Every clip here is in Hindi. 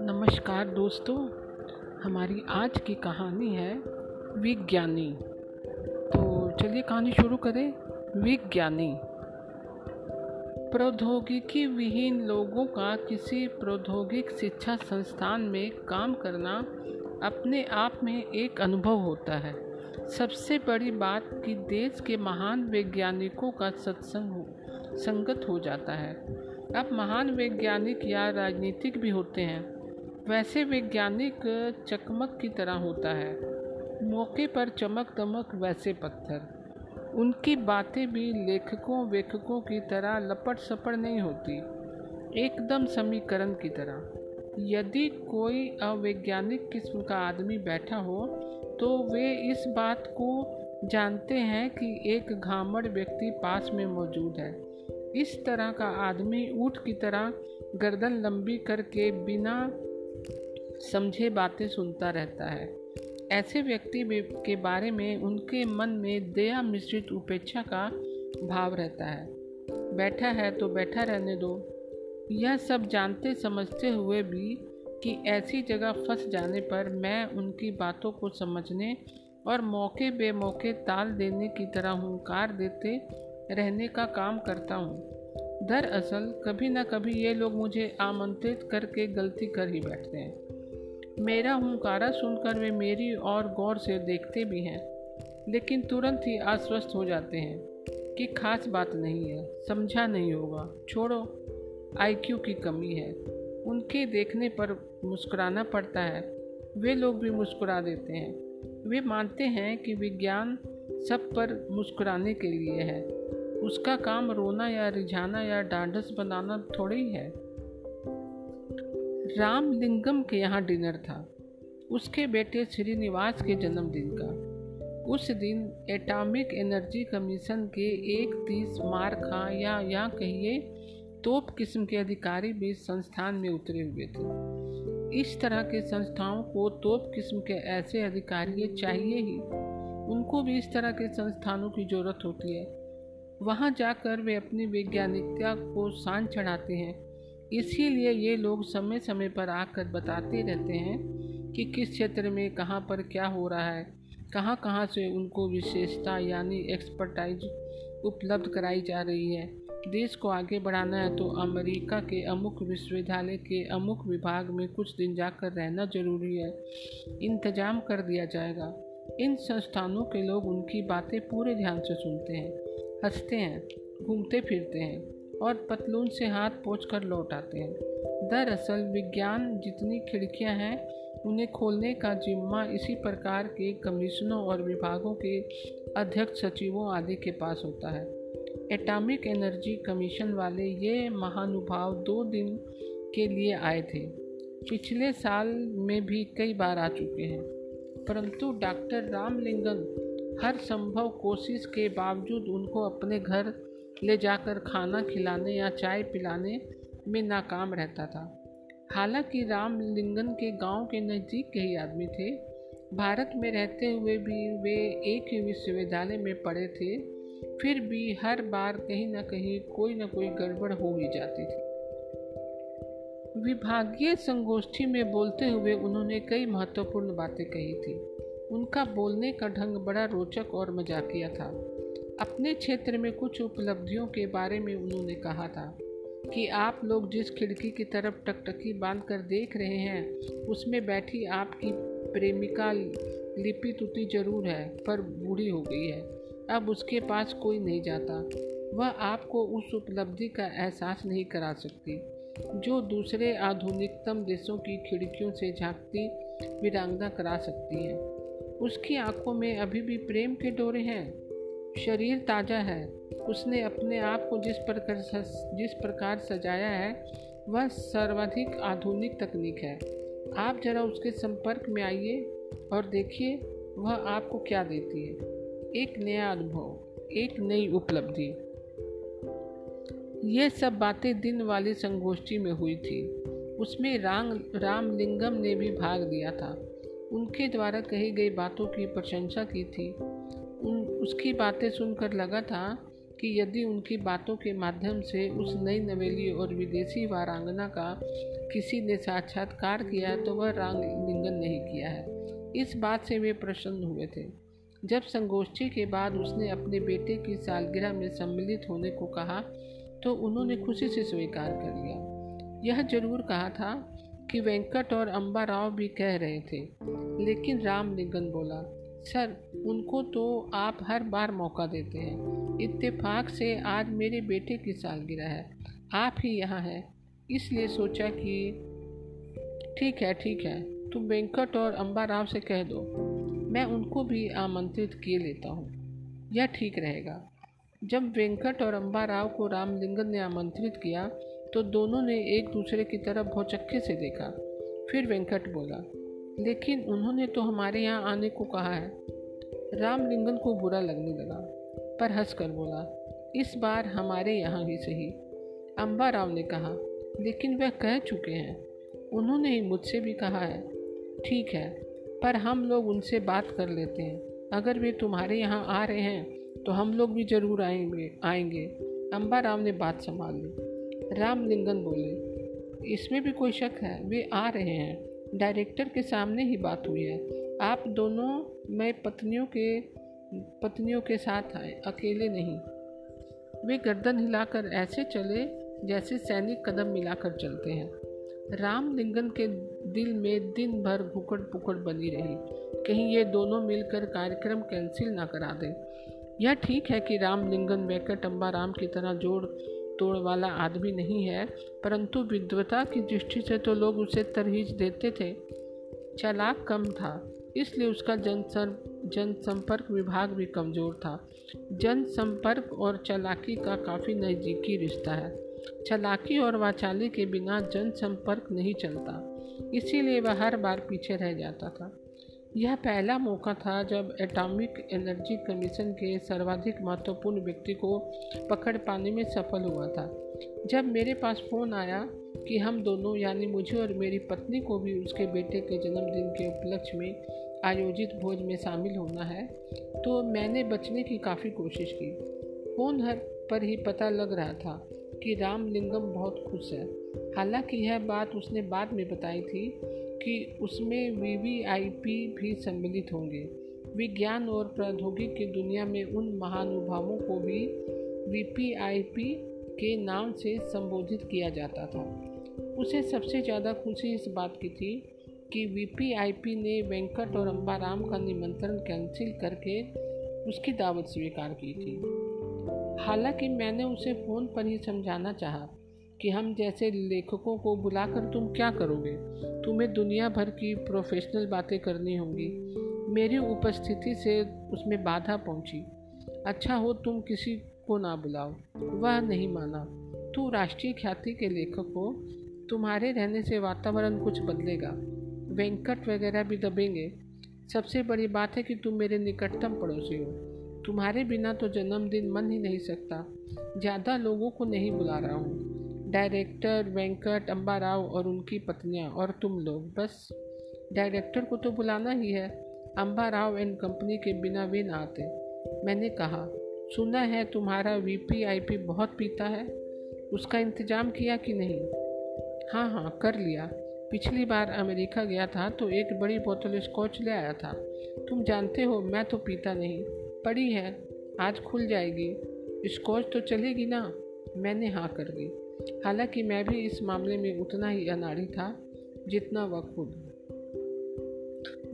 नमस्कार दोस्तों, हमारी आज की कहानी है विज्ञानी। तो चलिए कहानी शुरू करें, विज्ञानी। प्रौद्योगिकी विहीन लोगों का किसी प्रौद्योगिक शिक्षा संस्थान में काम करना अपने आप में एक अनुभव होता है। सबसे बड़ी बात कि देश के महान वैज्ञानिकों का सत्संग संगत हो जाता है। अब महान वैज्ञानिक या राजनीतिक भी होते हैं। वैसे वैज्ञानिक चकमक की तरह होता है। मौके पर चमक दमक वैसे पत्थर। उनकी बातें भी लेखकों, वेखकों की तरह लपट सपड़ नहीं होती। एकदम समीकरण की तरह। यदि कोई अवैज्ञानिक किस्म का आदमी बैठा हो तो वे इस बात को जानते हैं कि एक घामड़ व्यक्ति पास में मौजूद है। इस तरह का आदमी ऊँट की तरह गर्दन लंबी करके बिना समझे बातें सुनता रहता है। ऐसे व्यक्ति के बारे में उनके मन में दया मिश्रित उपेक्षा का भाव रहता है। बैठा है तो बैठा रहने दो। यह सब जानते समझते हुए भी कि ऐसी जगह फंस जाने पर मैं उनकी बातों को समझने और मौके बे मौके ताल देने की तरह हुंकार देते रहने का काम करता हूँ। दरअसल, कभी ना कभी ये लोग मुझे आमंत्रित करके गलती कर ही बैठते हैं। मेरा हुंकारा सुनकर वे मेरी और गौर से देखते भी हैं, लेकिन तुरंत ही आश्वस्त हो जाते हैं कि खास बात नहीं है, समझा नहीं होगा। छोड़ो, आईक्यू की कमी है। उनके देखने पर मुस्कुराना पड़ता है। वे लोग भी मुस्कुरा देते हैं। वे मानते हैं कि विज्ञान सब पर मुस्कुराने के लिए है। उसका काम रोना या रिझाना या डांडस बनाना थोड़ी ही। है रामलिंगम के यहाँ डिनर था। उसके बेटे श्रीनिवास के जन्मदिन का। उस दिन एटॉमिक एनर्जी कमीशन के एक तीस मार खा या या कहिए, तोप किस्म के अधिकारी भी संस्थान में उतरे हुए थे। इस तरह के संस्थाओं को तोप किस्म के ऐसे अधिकारी चाहिए ही। उनको भी इस तरह के संस्थानों की ज़रूरत होती है। वहाँ जाकर वे अपनी वैज्ञानिकता को शान चढ़ाते हैं। इसीलिए ये लोग समय समय पर आकर बताते रहते हैं कि किस क्षेत्र में, कहाँ पर क्या हो रहा है कहाँ कहाँ से उनको विशेषता यानी एक्सपर्टाइज उपलब्ध कराई जा रही है। देश को आगे बढ़ाना है तो अमेरिका के अमुक विश्वविद्यालय के अमुक विभाग में कुछ दिन जाकर रहना ज़रूरी है। इंतज़ाम कर दिया जाएगा। इन संस्थानों के लोग उनकी बातें पूरे ध्यान से सुनते हैं। हँसते हैं, घूमते फिरते हैं और पतलून से हाथ पोछ कर लौट आते हैं। दरअसल विज्ञान जितनी खिड़कियाँ हैं, उन्हें खोलने का जिम्मा इसी प्रकार के कमीशनों और विभागों के अध्यक्ष सचिवों आदि के पास होता है। एटॉमिक एनर्जी कमीशन वाले ये महानुभाव दो दिन के लिए आए थे। पिछले साल में भी कई बार आ चुके हैं, परंतु डॉक्टर रामलिंगन हर संभव कोशिश के बावजूद उनको अपने घर ले जाकर खाना खिलाने या चाय पिलाने में नाकाम रहता था। हालाँकि रामलिंगन के गाँव के नज़दीक के ही आदमी थे। भारत में रहते हुए भी वे एक ही विश्वविद्यालय में पढ़े थे, फिर भी हर बार कहीं ना कहीं कोई ना कोई गड़बड़ हो ही जाती थी। विभागीय संगोष्ठी में बोलते हुए उन्होंने कई महत्वपूर्ण बातें कही थी। उनका बोलने का ढंग बड़ा रोचक और मजाकिया था। अपने क्षेत्र में कुछ उपलब्धियों के बारे में उन्होंने कहा था कि आप लोग जिस खिड़की की तरफ़ टकटकी बाँध कर देख रहे हैं, उसमें बैठी आपकी प्रेमिका लिपि तुति ज़रूर है, पर बूढ़ी हो गई है। अब उसके पास कोई नहीं जाता। वह आपको उस उपलब्धि का एहसास नहीं करा सकती, जो दूसरे आधुनिकतम देशों की खिड़कियों से झांकती, वीरांगना करा सकती है। उसकी आँखों में अभी भी प्रेम के डोरे हैं। शरीर ताज़ा है। उसने अपने आप को जिस प्रकार जिस प्रकार सजाया है, वह सर्वाधिक आधुनिक तकनीक है। आप जरा उसके संपर्क में आइए और देखिए वह आपको क्या देती है। एक नया अनुभव, एक नई उपलब्धि। ये सब बातें दिन वाली संगोष्ठी में हुई थी। उसमें राम रामलिंगम ने भी भाग लिया था। उनके द्वारा कही गई बातों की प्रशंसा की थी। उन, उसकी बातें सुनकर लगा था कि यदि उनकी बातों के माध्यम से उस नई नवेली और विदेशी वारांगना का किसी ने साक्षात्कार किया तो वह राम लिंगन नहीं किया है। इस बात से वे प्रसन्न हुए थे। जब संगोष्ठी के बाद उसने अपने बेटे की सालगिरह में सम्मिलित होने को कहा तो उन्होंने खुशी से स्वीकार कर लिया। यह ज़रूर कहा था कि वेंकट और अम्बा राव भी कह रहे थे। लेकिन राम लिंगन बोला, सर, उनको तो आप हर बार मौका देते हैं। इत्तेफाक से आज मेरे बेटे की सालगिरह है। आप ही यहाँ हैं। इसलिए सोचा कि ठीक है ठीक है, तुम वेंकट और अम्बा राव से कह दो। मैं उनको भी आमंत्रित किए लेता हूँ। यह ठीक रहेगा। जब वेंकट और अम्बा राव को रामलिंगन ने आमंत्रित किया तो दोनों ने एक दूसरे की तरफ़ भौचक्के से देखा। फिर वेंकट बोला, लेकिन उन्होंने तो हमारे यहाँ आने को कहा है। रामलिंगन को बुरा लगने लगा, पर हंस कर बोला, इस बार हमारे यहाँ ही सही। अम्बा राव ने कहा, लेकिन वह कह चुके हैं। उन्होंने ही मुझसे भी कहा है। ठीक है, पर हम लोग उनसे बात कर लेते हैं। अगर वे तुम्हारे यहाँ आ रहे हैं तो हम लोग भी ज़रूर आएँगे आएँगे। अम्बा राव ने बात संभाल। ली रामलिंगन बोले, इसमें भी कोई शक है? वे आ रहे हैं। डायरेक्टर के सामने ही बात हुई है। आप दोनों मैं पत्नियों के पत्नियों के साथ आए, अकेले नहीं। वे गर्दन हिलाकर ऐसे चले जैसे सैनिक कदम मिलाकर चलते हैं। रामलिंगन के दिल में दिन भर घुकड़ पुकड़ बनी रही। कहीं ये दोनों मिलकर कार्यक्रम कैंसिल ना करा दें। यह ठीक है कि रामलिंगन वेंकट अम्बा राम की तरह जोड़ तोड़ वाला आदमी नहीं है, परंतु विद्वता की दृष्टि से तो लोग उसे तरहीज देते थे। चालाक कम था, इसलिए उसका जनसर, जनसंपर्क विभाग भी कमज़ोर था। जनसंपर्क और चालाकी का काफ़ी नज़दीकी रिश्ता है। चालाकी और वाचाली के बिना जनसंपर्क नहीं चलता, इसीलिए वह हर बार पीछे रह जाता था। यह पहला मौका था जब एटॉमिक एनर्जी कमीशन के सर्वाधिक महत्वपूर्ण व्यक्ति को पकड़ पाने में सफल हुआ था। जब मेरे पास फ़ोन आया कि हम दोनों, यानी मुझे और मेरी पत्नी को भी उसके बेटे के जन्मदिन के उपलक्ष्य में आयोजित भोज में शामिल होना है तो मैंने बचने की काफ़ी कोशिश की। फ़ोन हर पर ही पता लग रहा था कि रामलिंगम बहुत खुश है। हालाँकि यह बात उसने बाद में बताई थी कि उसमें वीवीआईपी भी सम्मिलित होंगे। विज्ञान और प्रौद्योगिकी की दुनिया में उन महानुभावों को भी वीपीआईपी के नाम से संबोधित किया जाता था। उसे सबसे ज़्यादा खुशी इस बात की थी कि वीपीआईपी ने वेंकट और अम्बाराम का निमंत्रण कैंसिल करके उसकी दावत स्वीकार की थी। हालाँकि मैंने उसे फ़ोन पर ही समझाना चाहा। कि हम जैसे लेखकों को बुलाकर तुम क्या करोगे? तुम्हें दुनिया भर की प्रोफेशनल बातें करनी होंगी। मेरी उपस्थिति से उसमें बाधा पहुँची। अच्छा हो तुम किसी को ना बुलाओ। वह नहीं माना। तू राष्ट्रीय ख्याति के लेखक हो। तुम्हारे रहने से वातावरण कुछ बदलेगा। वेंकट वगैरह भी दबेंगे। सबसे बड़ी बात है कि तुम मेरे निकटतम पड़ोसी हो। तुम्हारे बिना तो जन्मदिन मन ही नहीं सकता। ज़्यादा लोगों को नहीं बुला रहा हूँ। डायरेक्टर वेंकट अम्बा राव और उनकी पत्नियाँ और तुम लोग, बस। डायरेक्टर को तो बुलाना ही है। अम्बा राव एंड कंपनी के बिना वे ना आते। मैंने कहा, सुना है तुम्हारा वीपी, आईपी बहुत पीता है। उसका इंतज़ाम किया कि नहीं? हाँ हाँ कर लिया। पिछली बार अमेरिका गया था तो एक बड़ी बोतल स्कॉच ले आया था। तुम जानते हो, मैं तो पीता नहीं। पड़ी है, आज खुल जाएगी। स्कॉच तो चलेगी ना? मैंने हाँ कर दी। हालाँकि मैं भी इस मामले में उतना ही अनाड़ी था, जितना वह खुद।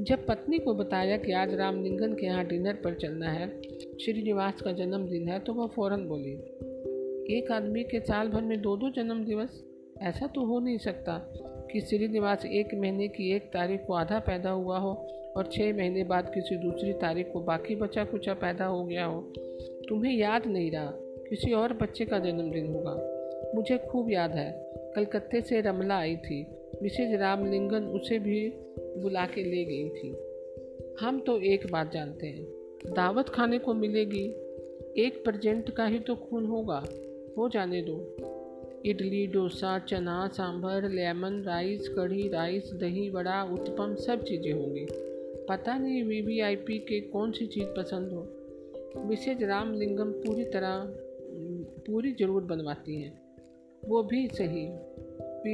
जब पत्नी को बताया कि आज रामलिंगन के यहाँ डिनर पर चलना है, श्रीनिवास का जन्मदिन है तो वह फ़ौरन बोली, एक आदमी के साल भर में दो दो जन्म दिवस ऐसा तो हो नहीं सकता कि श्रीनिवास एक महीने की एक तारीख को आधा पैदा हुआ हो और छः महीने बाद किसी दूसरी तारीख को बाकी बचा कुचा पैदा हो गया हो। तुम्हें याद नहीं रहा, किसी और बच्चे का जन्मदिन होगा। मुझे खूब याद है। कलकत्ते से रमला आई थी। मिसेज रामलिंगन उसे भी बुला के ले गई थी। हम तो एक बात जानते हैं। दावत खाने को मिलेगी। एक प्रजेंट का ही तो खून होगा। हो जाने दो। इडली, डोसा, चना, सांभर, लेमन, राइस, कढ़ी, राइस, दही, वड़ा उत्पम सब चीज़ें होंगी। पता नहीं वीवीआईपी के कौन सी चीज़ पसंद हो। मिसेज रामलिंगम पूरी तरह, पूरी ज़रूर बनवाती हैं। वो भी सही।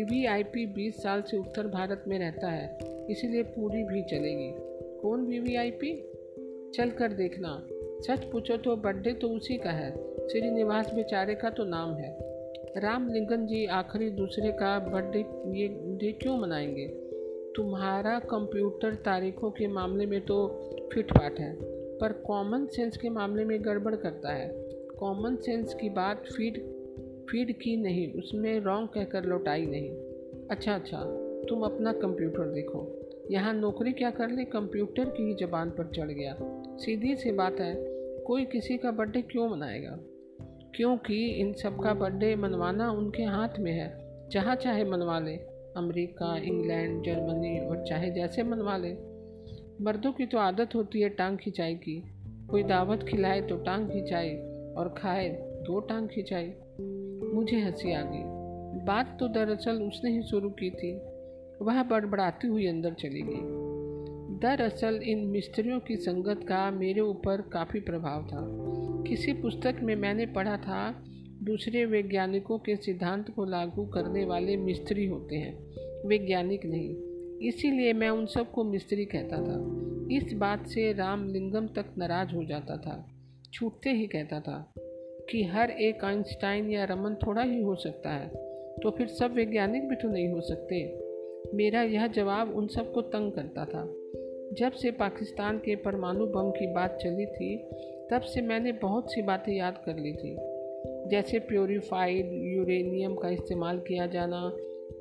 वी आई पी बीस साल से उत्तर भारत में रहता है, इसीलिए पूरी भी चलेगी। कौन वी वी आई पी चल कर देखना। सच पूछो तो बर्थडे तो उसी का है। श्रीनिवास बेचारे का तो नाम है। राम लिंगन जी आखिरी दूसरे का बर्थडे ये डे क्यों मनाएँगे? तुम्हारा कंप्यूटर तारीखों के मामले में तो फिट फाट है, पर कॉमन सेंस के मामले में गड़बड़ करता है। कॉमन सेंस की बात फ़ीड फ़ीड की नहीं, उसमें रॉन्ग कहकर लौटाई नहीं। अच्छा अच्छा तुम अपना कंप्यूटर देखो। यहाँ नौकरी क्या कर ले? कंप्यूटर की ही जबान पर चढ़ गया। सीधी सी बात है, कोई किसी का बर्थडे क्यों मनाएगा? क्योंकि इन सब का बर्थडे मनवाना उनके हाथ में है। जहाँ चाहे मनवा ले, अमेरिका, इंग्लैंड, जर्मनी और चाहे जैसे मनवा ले। मर्दों की तो आदत होती है टांग खिंचाई की। कोई दावत खिलाए तो टांग खिंचाई और खाए तो टांग खिंचाई मुझे हँसी आ गई। बात तो दरअसल उसने ही शुरू की थी। वह बड़बड़ाती हुई अंदर चली गई। दरअसल इन मिस्त्रियों की संगत का मेरे ऊपर काफ़ी प्रभाव था। किसी पुस्तक में मैंने पढ़ा था, दूसरे वैज्ञानिकों के सिद्धांत को लागू करने वाले मिस्त्री होते हैं। वैज्ञानिक नहीं, इसीलिए मैं उन सबको मिस्त्री कहता था। इस बात से रामलिंगम तक नाराज़ हो जाता था। छूटते ही कहता था कि हर एक आइंस्टाइन या रमन थोड़ा ही हो सकता है तो फिर सब वैज्ञानिक भी तो नहीं हो सकते। मेरा यह जवाब उन सबको तंग करता था। जब से पाकिस्तान के परमाणु बम की बात चली थी, तब से मैंने बहुत सी बातें याद कर ली थी। जैसे प्योरीफाइड यूरेनियम का इस्तेमाल किया जाना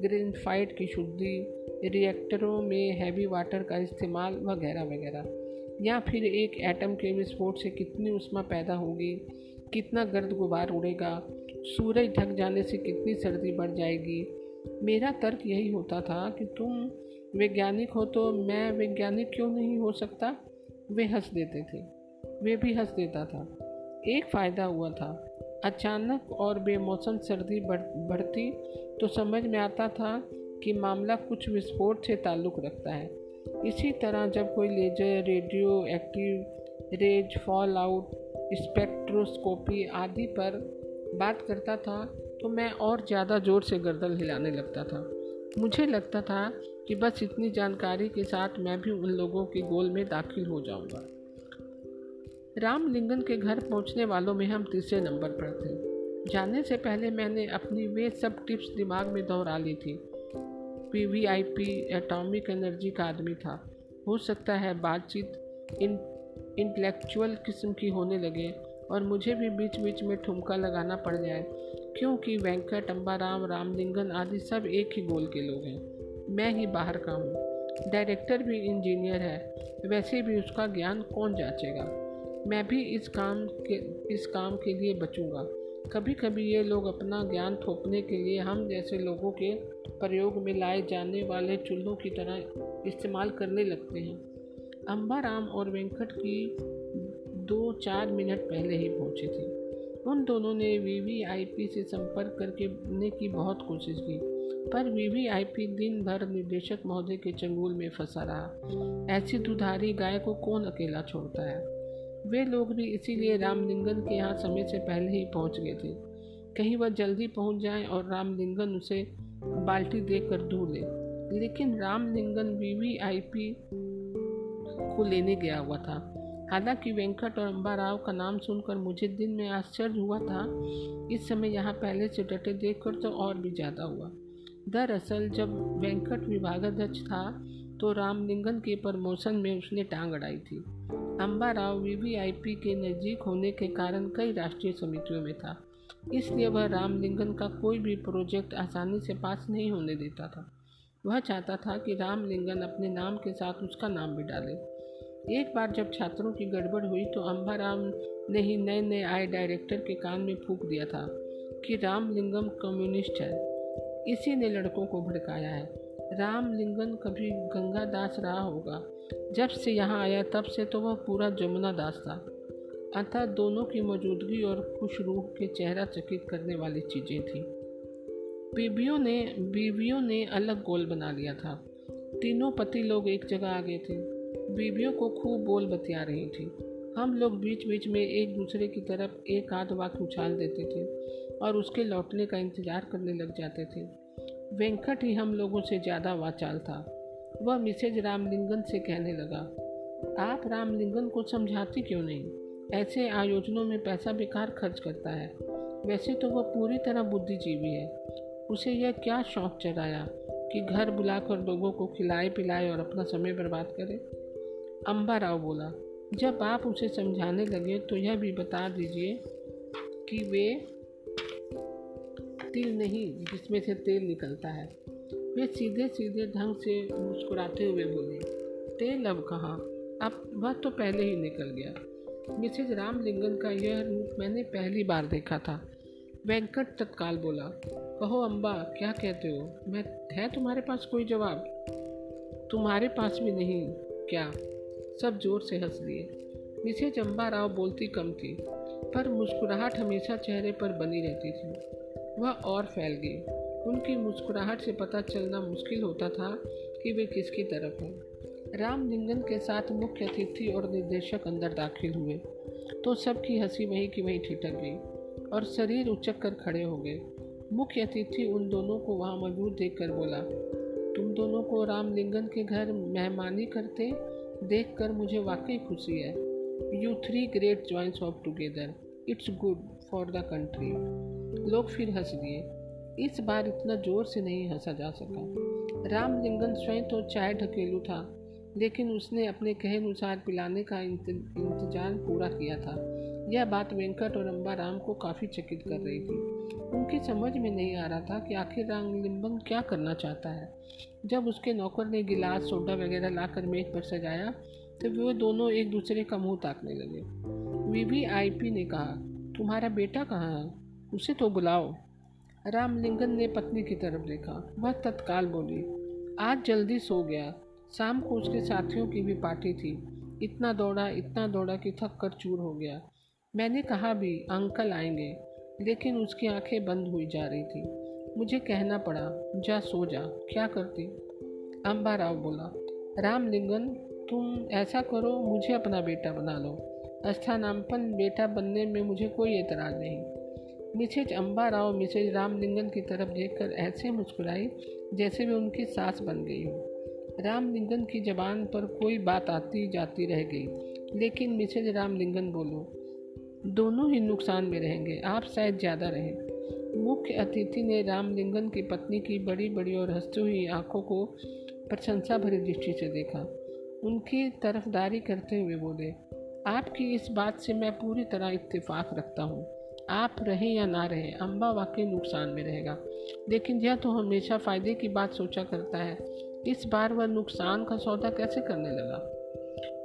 ग्रेनफाइड की शुद्धि, रिएक्टरों में हैवी वाटर का इस्तेमाल वगैरह वगैरह। या फिर एक एटम के विस्फोट से कितनी उष्मा पैदा होगी कितना गर्द गुबार उड़ेगा? सूरज ढक जाने से कितनी सर्दी बढ़ जाएगी? मेरा तर्क यही होता था कि तुम वैज्ञानिक हो तो मैं वैज्ञानिक क्यों नहीं हो सकता? वे हंस देते थे। वे भी हंस देता था। एक फ़ायदा हुआ था। अचानक और बेमौसम सर्दी बढ़, बढ़ती तो समझ में आता था कि मामला कुछ विस्फोट से ताल्लुक़ रखता है। इसी तरह जब कोई laser, radio, active, rays, fall out spectroscopy आदि पर बात करता था तो मैं और ज़्यादा ज़ोर से गर्दन हिलाने लगता था। मुझे लगता था कि बस इतनी जानकारी के साथ मैं भी उन लोगों के गोल में दाखिल हो जाऊँगा। रामलिंगन के घर पहुँचने वालों में हम तीसरे नंबर पर थे। जाने से पहले मैंने अपनी वे सब टिप्स दिमाग में दोहरा ली थी। P V I P, atomic energy का आदमी था। हो सकता है बातचीत इन इंटेलेक्चुअल किस्म की होने लगे और मुझे भी बीच बीच में ठुमका लगाना पड़ जाए, क्योंकि वेंकट अम्बाराम रामलिंगन आदि सब एक ही गोल के लोग हैं। मैं ही बाहर का हूँ। डायरेक्टर भी इंजीनियर है, वैसे भी उसका ज्ञान कौन जांचेगा? मैं भी इस काम के, इस काम के लिए बचूँगा। कभी कभी ये लोग अपना ज्ञान थोपने के लिए हम जैसे लोगों के प्रयोग में लाए जाने वाले चूल्हों की तरह इस्तेमाल करने लगते हैं। अम्बाराम और वेंकट की दो चार मिनट पहले ही पहुँची थी। उन दोनों ने वीवीआईपी से संपर्क करने की बहुत कोशिश की, पर वीवीआईपी दिन भर निदेशक महोदय के चंगुल में फंसा रहा। ऐसी दुधारी गाय को कौन अकेला छोड़ता है? वे लोग भी इसीलिए रामलिंगन के यहाँ समय से पहले ही पहुँच गए थे। कहीं वह जल्दी पहुँच जाए और रामलिंगन उसे बाल्टी देकर दूर ले। लेकिन रामलिंगन वी वीवीआईपी को लेने गया हुआ था। हालाँकि वेंकट और अम्बा राव का नाम सुनकर मुझे दिन में आश्चर्य हुआ था। इस समय यहाँ पहले से डटे देखकर तो और भी ज़्यादा हुआ। दरअसल जब वेंकट विभागाध्यक्ष था तो रामलिंगन के प्रमोशन में उसने टांग अड़ाई थी। अम्बा राव वी के नज़दीक होने के कारण कई राष्ट्रीय समितियों में था। इसलिए वह रामलिंगन का कोई भी प्रोजेक्ट आसानी से पास नहीं होने देता था। वह चाहता था कि रामलिंगन अपने नाम के साथ उसका नाम भी डाले। एक बार जब छात्रों की गड़बड़ हुई तो अम्बाराम ने ही नए नए आए डायरेक्टर के कान में फूक दिया था कि रामलिंगम कम्युनिस्ट है। इसी ने लड़कों को भड़काया है। रामलिंगन कभी गंगा दास रहा होगा। जब से यहाँ आया, तब से तो वह पूरा जमुना दास था। अतः दोनों की मौजूदगी और खुश रूह के चेहरा चकित करने वाली चीज़ें थीं। बीबियों ने बीवियों ने अलग गोल बना लिया था। तीनों पति लोग एक जगह आ गए थे। बीबियों को खूब बोल बतिया रही थी। हम लोग बीच बीच में एक दूसरे की तरफ़ एक आध वाक्य उछाल देते थे और उसके लौटने का इंतज़ार करने लग जाते थे। वेंकट ही हम लोगों से ज़्यादा वाचाल था। वह मिसेज रामलिंगन से कहने लगा, आप रामलिंगन को समझाती क्यों नहीं? ऐसे आयोजनों में पैसा बेकार खर्च करता है। वैसे तो वह पूरी तरह बुद्धिजीवी है। उसे यह क्या शौक चढ़ाया कि घर बुलाकर लोगों को खिलाए पिलाए और अपना समय बर्बाद करे? अम्बा राव बोला, जब आप उसे समझाने लगे तो यह भी बता दीजिए कि वे तिल नहीं, जिसमें से तेल निकलता है। वे सीधे सीधे ढंग से मुस्कुराते हुए बोले, तेल अब कहाँ? अब वह तो पहले ही निकल गया। मिसेज रामलिंगन का यह रूप मैंने पहली बार देखा था। वेंकट तत्काल बोला, कहो अम्बा क्या कहते हो? मैं, है तुम्हारे पास कोई जवाब? तुम्हारे पास भी नहीं, क्या? सब ज़ोर से हंस लिए मिसेज चंबा राव बोलती कम थी, पर मुस्कुराहट हमेशा चेहरे पर बनी रहती थी। वह और फैल गई। उनकी मुस्कुराहट से पता चलना मुश्किल होता था कि वे किसकी तरफ़ हैं। राम लिंगन के साथ मुख्य अतिथि और निर्देशक अंदर दाखिल हुए तो सबकी हँसी वहीं की वहीं ठिठक गई और शरीर उचक कर खड़े हो गए। मुख्य अतिथि उन दोनों को वहाँ मौजूद देखकर बोला, तुम दोनों को रामलिंगन के घर मेहमानी करते देखकर मुझे वाकई खुशी है। You three great joints of together it's good for the country लोग फिर हंस दिए। इस बार इतना ज़ोर से नहीं हंसा जा सका। राम लिंगन स्वयं तो चाय ढकेलू था, लेकिन उसने अपने कहे अनुसार पिलाने का इंतज़ार पूरा किया था। यह बात वेंकट और अम्बा राम को काफ़ी चकित कर रही थी। उनकी समझ में नहीं आ रहा था कि आखिर राम लिम्बन क्या करना चाहता है। जब उसके नौकर ने गिलास, सोडा वगैरह लाकर मेज पर सजाया तो वे दोनों एक दूसरे का मुँह ताकने लगे। वी आई पी ने कहा, तुम्हारा बेटा कहाँ है? उसे तो बुलाओ। रामलिंगन ने पत्नी की तरफ़ देखा। वह तत्काल बोली, आज जल्दी सो गया। शाम को उसके साथियों की भी पार्टी थी। इतना दौड़ा इतना दौड़ा कि थक कर चूर हो गया। मैंने कहा भी, अंकल आएँगे। लेकिन उसकी आँखें बंद हुई जा रही थी। मुझे कहना पड़ा, जा, सो जा। क्या करती? अम्बा राव बोला, रामलिंगन, तुम ऐसा करो, मुझे अपना बेटा बना लो। स्थानापन बेटा बनने में मुझे कोई एतराज़ नहीं। मिसेज अम्बा राव मिसेज रामलिंगन की तरफ़ देखकर ऐसे मुस्कुराई, जैसे वे उनकी सास बन गई हो। रामलिंगन की जबान पर कोई बात आती जाती रह गई। लेकिन मिसेज रामलिंगन बोलो दोनों ही नुकसान में रहेंगे। आप शायद ज़्यादा रहें। मुख्य अतिथि ने रामलिंगन की पत्नी की बड़ी बड़ी और हंसती हुई आँखों को प्रशंसा भरी दृष्टि से देखा। उनकी तरफदारी करते हुए बोले, आपकी इस बात से मैं पूरी तरह इत्तेफाक रखता हूँ। आप रहें या ना रहें अम्बा वाकई नुकसान में रहेगा। लेकिन यह तो हमेशा फ़ायदे की बात सोचा करता है। इस बार वह नुकसान का सौदा कैसे करने लगा?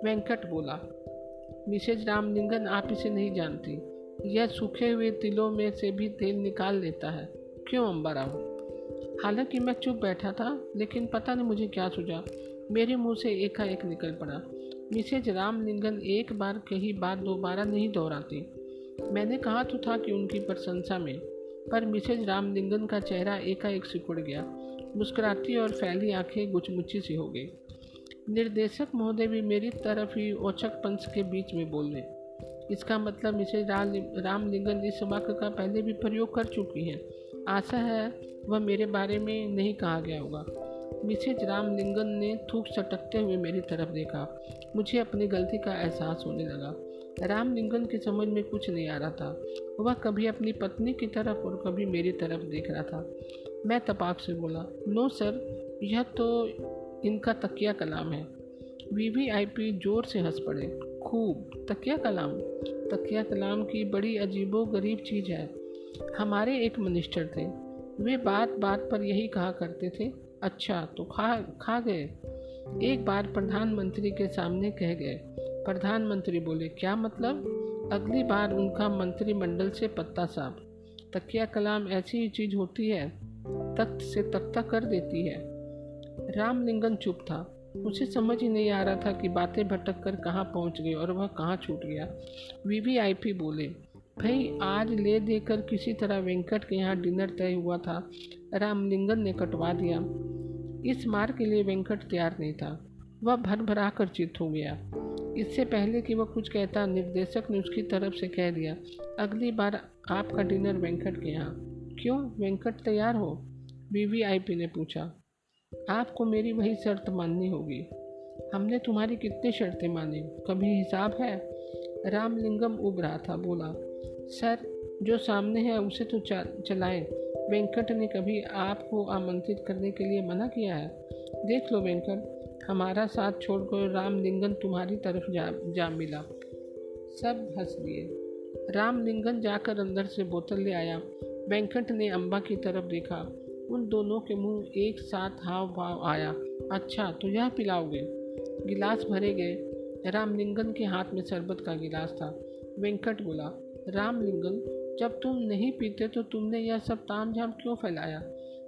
वेंकट बोला मिसेज रामलिंगन आप इसे नहीं जानती। यह सूखे हुए तिलों में से भी तेल निकाल लेता है। क्यों अम्बाराव हालाँकि मैं चुप बैठा था, लेकिन पता नहीं मुझे क्या सूझा। मेरे मुँह से एकाएक निकल पड़ा। मिसेज रामलिंगन एक बार कही बात दोबारा नहीं दोहराती। मैंने कहा तो था कि उनकी प्रशंसा में, पर मिसेज रामलिंगन का चेहरा एकाएक सिकुड़ गया। मुस्कुराती और फैली आँखें गुचमुची सी हो गई। निर्देशक महोदय भी मेरी तरफ़ ही औचक पंच के बीच में बोले इसका मतलब मिसेज रामलिंगन इस वाक्य का पहले भी प्रयोग कर चुकी हैं। आशा है वह मेरे बारे में नहीं कहा गया होगा। मिसेज रामलिंगन ने थूक सटकते हुए मेरी तरफ़ देखा। मुझे अपनी गलती का एहसास होने लगा। रामलिंगन की समझ में कुछ नहीं आ रहा था। वह कभी अपनी पत्नी की तरफ़ और कभी मेरी तरफ़ देख रहा था। मैं तपाक से बोला, नो सर, यह तो इनका तकिया कलाम है। वीवीआईपी ज़ोर से हंस पड़े। खूब। तकिया कलाम तकिया कलाम की बड़ी अजीबो गरीब चीज़ है। हमारे एक मिनिस्टर थे। वे बात बात पर यही कहा करते थे अच्छा तो खा खा गए। एक बार प्रधानमंत्री के सामने कह गए। प्रधानमंत्री बोले, क्या मतलब? अगली बार उनका मंत्रिमंडल से पत्ता साफ़। तकिया कलाम ऐसी ही चीज़ होती है, तख्त से तख्ता कर देती है। रामलिंगन चुप था। उसे समझ ही नहीं आ रहा था कि बातें भटक कर कहाँ पहुँच गई और वह कहाँ छूट गया। वीवीआईपी बोले, भाई, आज ले देकर किसी तरह वेंकट के यहाँ डिनर तय हुआ था। रामलिंगन ने कटवा दिया। इस मार के लिए वेंकट तैयार नहीं था। वह भर भरा कर चित हो गया। इससे पहले कि वह कुछ कहता, निर्देशक ने उसकी तरफ़ से कह दिया, अगली बार आपका डिनर वेंकट के यहाँ। क्यों? वेंकट तैयार हो? वीवीआईपी ने पूछा। आपको मेरी वही शर्त माननी होगी। हमने तुम्हारी कितनी शर्तें मानी? कभी हिसाब है? रामलिंगम उब रहा था, बोला, सर, जो सामने है उसे तो चलाएँ। वेंकट ने कभी आपको आमंत्रित करने के लिए मना किया है? देख लो वेंकट, हमारा साथ छोड़कर रामलिंगन तुम्हारी तरफ़ जा जा मिला। सब हंस दिए। रामलिंगन जाकर अंदर से बोतल ले आया। वेंकट ने अम्बा की तरफ़ देखा। उन दोनों के मुँह एक साथ हाव भाव आया। अच्छा तो यह पिलाओगे? गिलास भरे गए। रामलिंगन के हाथ में शरबत का गिलास था। वेंकट बोला, रामलिंगन, जब तुम नहीं पीते तो तुमने यह सब ताम झाम क्यों फैलाया?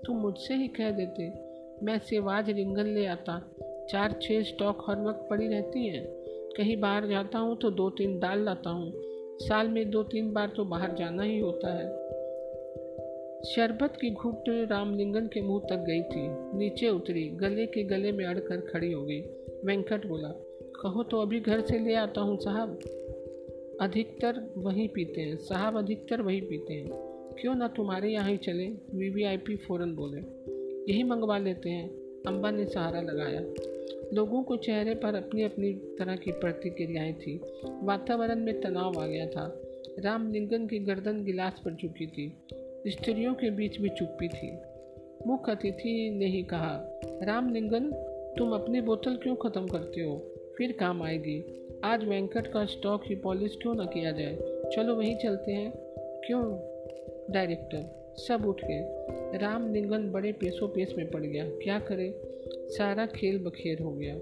तुम मुझसे ही कह देते, मैं सेवाज रिंगन ले आता। चार छः स्टॉक हर वक्त पड़ी रहती हैं। कहीं बाहर जाता हूँ तो दो तीन डाल लाता हूँ। साल में दो तीन बार तो बाहर जाना ही होता है। शरबत की घुट रामलिंगन के मुँह तक गई थी। नीचे उतरी, गले के गले में अड़कर खड़ी हो गई। वेंकट बोला, कहो तो अभी घर से ले आता हूँ साहब। अधिकतर वही पीते हैं, साहब अधिकतर वही पीते हैं। क्यों ना तुम्हारे यहाँ ही चले? वी वी आई पी फ़ौरन बोले, यही मंगवा लेते हैं। अम्बा ने सहारा लगाया। लोगों को चेहरे पर अपनी अपनी तरह की प्रतिक्रियाएँ थी। वातावरण में तनाव आ गया था। रामलिंगन की गर्दन गिलास पर झुकी थी। स्त्रियों के बीच में चुप्पी थी। मुख्य अतिथि ने ही कहा रामलिंगन तुम अपनी बोतल क्यों ख़त्म करते हो? फिर काम आएगी। आज वेंकट का स्टॉक ही पॉलिश क्यों ना किया जाए? चलो वहीं चलते हैं। क्यों? डायरेक्टर, सब उठ गए। राम लिंगन बड़े पेशो पेश में पड़ गया। क्या करे? सारा खेल बखेर हो गया।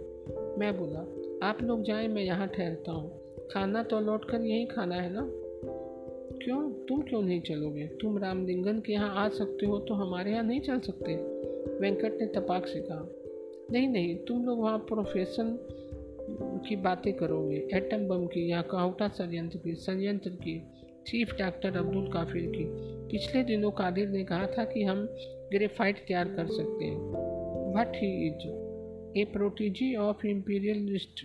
मैं बोला, आप लोग जाएँ, मैं यहाँ ठहरता हूँ। खाना तो लौट कर यहीं खाना है ना? क्यों? तुम क्यों नहीं चलोगे? तुम रामलिंगन के यहाँ आ सकते हो तो हमारे यहाँ नहीं चल सकते। वेंकट ने तपाक से कहा। नहीं नहीं, तुम लोग वहाँ प्रोफेशन की बातें करोगे। एटम बम की या काउटा संयंत्र की संयंत्र की। चीफ डॉक्टर अब्दुल काफिर की। पिछले दिनों कादिर ने कहा था कि हम ग्रेफाइट तैयार कर सकते हैं। What he is a protege of imperialist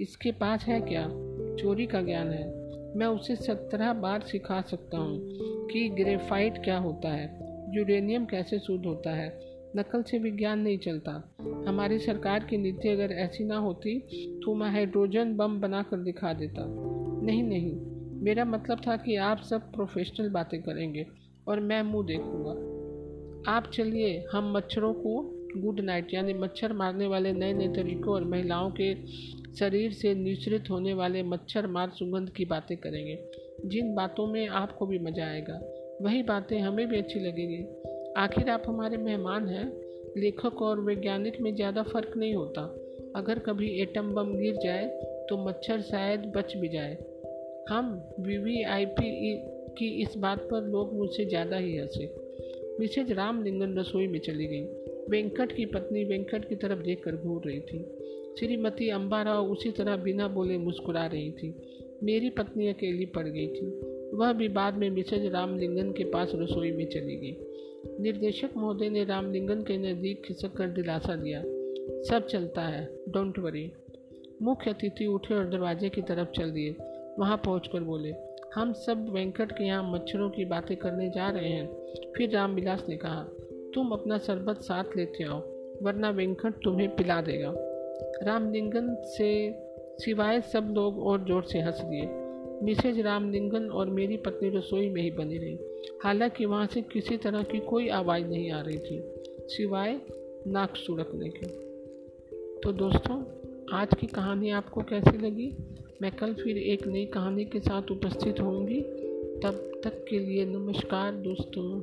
इसके पास है क्या? चोरी का ज्ञान है। मैं उसे सत्रह बार सिखा सकता हूँ कि ग्रेफाइट क्या होता है यूरेनियम कैसे शुद्ध होता है, नकल से विज्ञान नहीं चलता। हमारी सरकार की नीति अगर ऐसी ना होती तो मैं हाइड्रोजन बम बना कर दिखा देता। नहीं नहीं, मेरा मतलब था कि आप सब प्रोफेशनल बातें करेंगे और मैं मुँह देखूँगा। आप चलिए, हम मच्छरों को गुड नाइट यानी मच्छर मारने वाले नए नए तरीकों और महिलाओं के शरीर से निश्रित होने वाले मच्छर मार सुगंध की बातें करेंगे। जिन बातों में आपको भी मज़ा आएगा, वही बातें हमें भी अच्छी लगेंगी। आखिर आप हमारे मेहमान हैं, लेखक और वैज्ञानिक में ज़्यादा फ़र्क नहीं होता। अगर कभी एटम बम गिर जाए तो मच्छर शायद बच भी जाए। हम वी वी आई पी की इस बात पर लोग मुझसे ज़्यादा ही हंसे। मिसेज रामलिंगन रसोई में चली गई। वेंकट की पत्नी वेंकट की तरफ़ देखकर घूर रही थी। श्रीमती अम्बा राव उसी तरह बिना बोले मुस्कुरा रही थी। मेरी पत्नी अकेली पड़ गई थी। वह भी बाद में मिसेज रामलिंगन के पास रसोई में चली गई। निर्देशक महोदय ने रामलिंगन के नज़दीक खिसक कर दिलासा दिया। सब चलता है, डोंट वरी। मुख्य अतिथि उठे और दरवाजे की तरफ़ चल दिए। वहाँ पहुँच बोले, हम सब वेंकट के यहाँ मच्छरों की बातें करने जा रहे हैं। फिर रामविलास ने कहा, तुम अपना शरबत साथ लेते आओ, वरना वेंकट तुम्हें पिला देगा। रामलिंगन से सिवाय सब लोग और ज़ोर से हंस दिए। मिसेज रामलिंगन और मेरी पत्नी रसोई में ही बनी रही। हालाँकि वहाँ से किसी तरह की कोई आवाज़ नहीं आ रही थी, सिवाय नाक सुड़कने के। तो दोस्तों, आज की कहानी आपको कैसी लगी? मैं कल फिर एक नई कहानी के साथ उपस्थित होंगी। तब तक के लिए नमस्कार दोस्तों।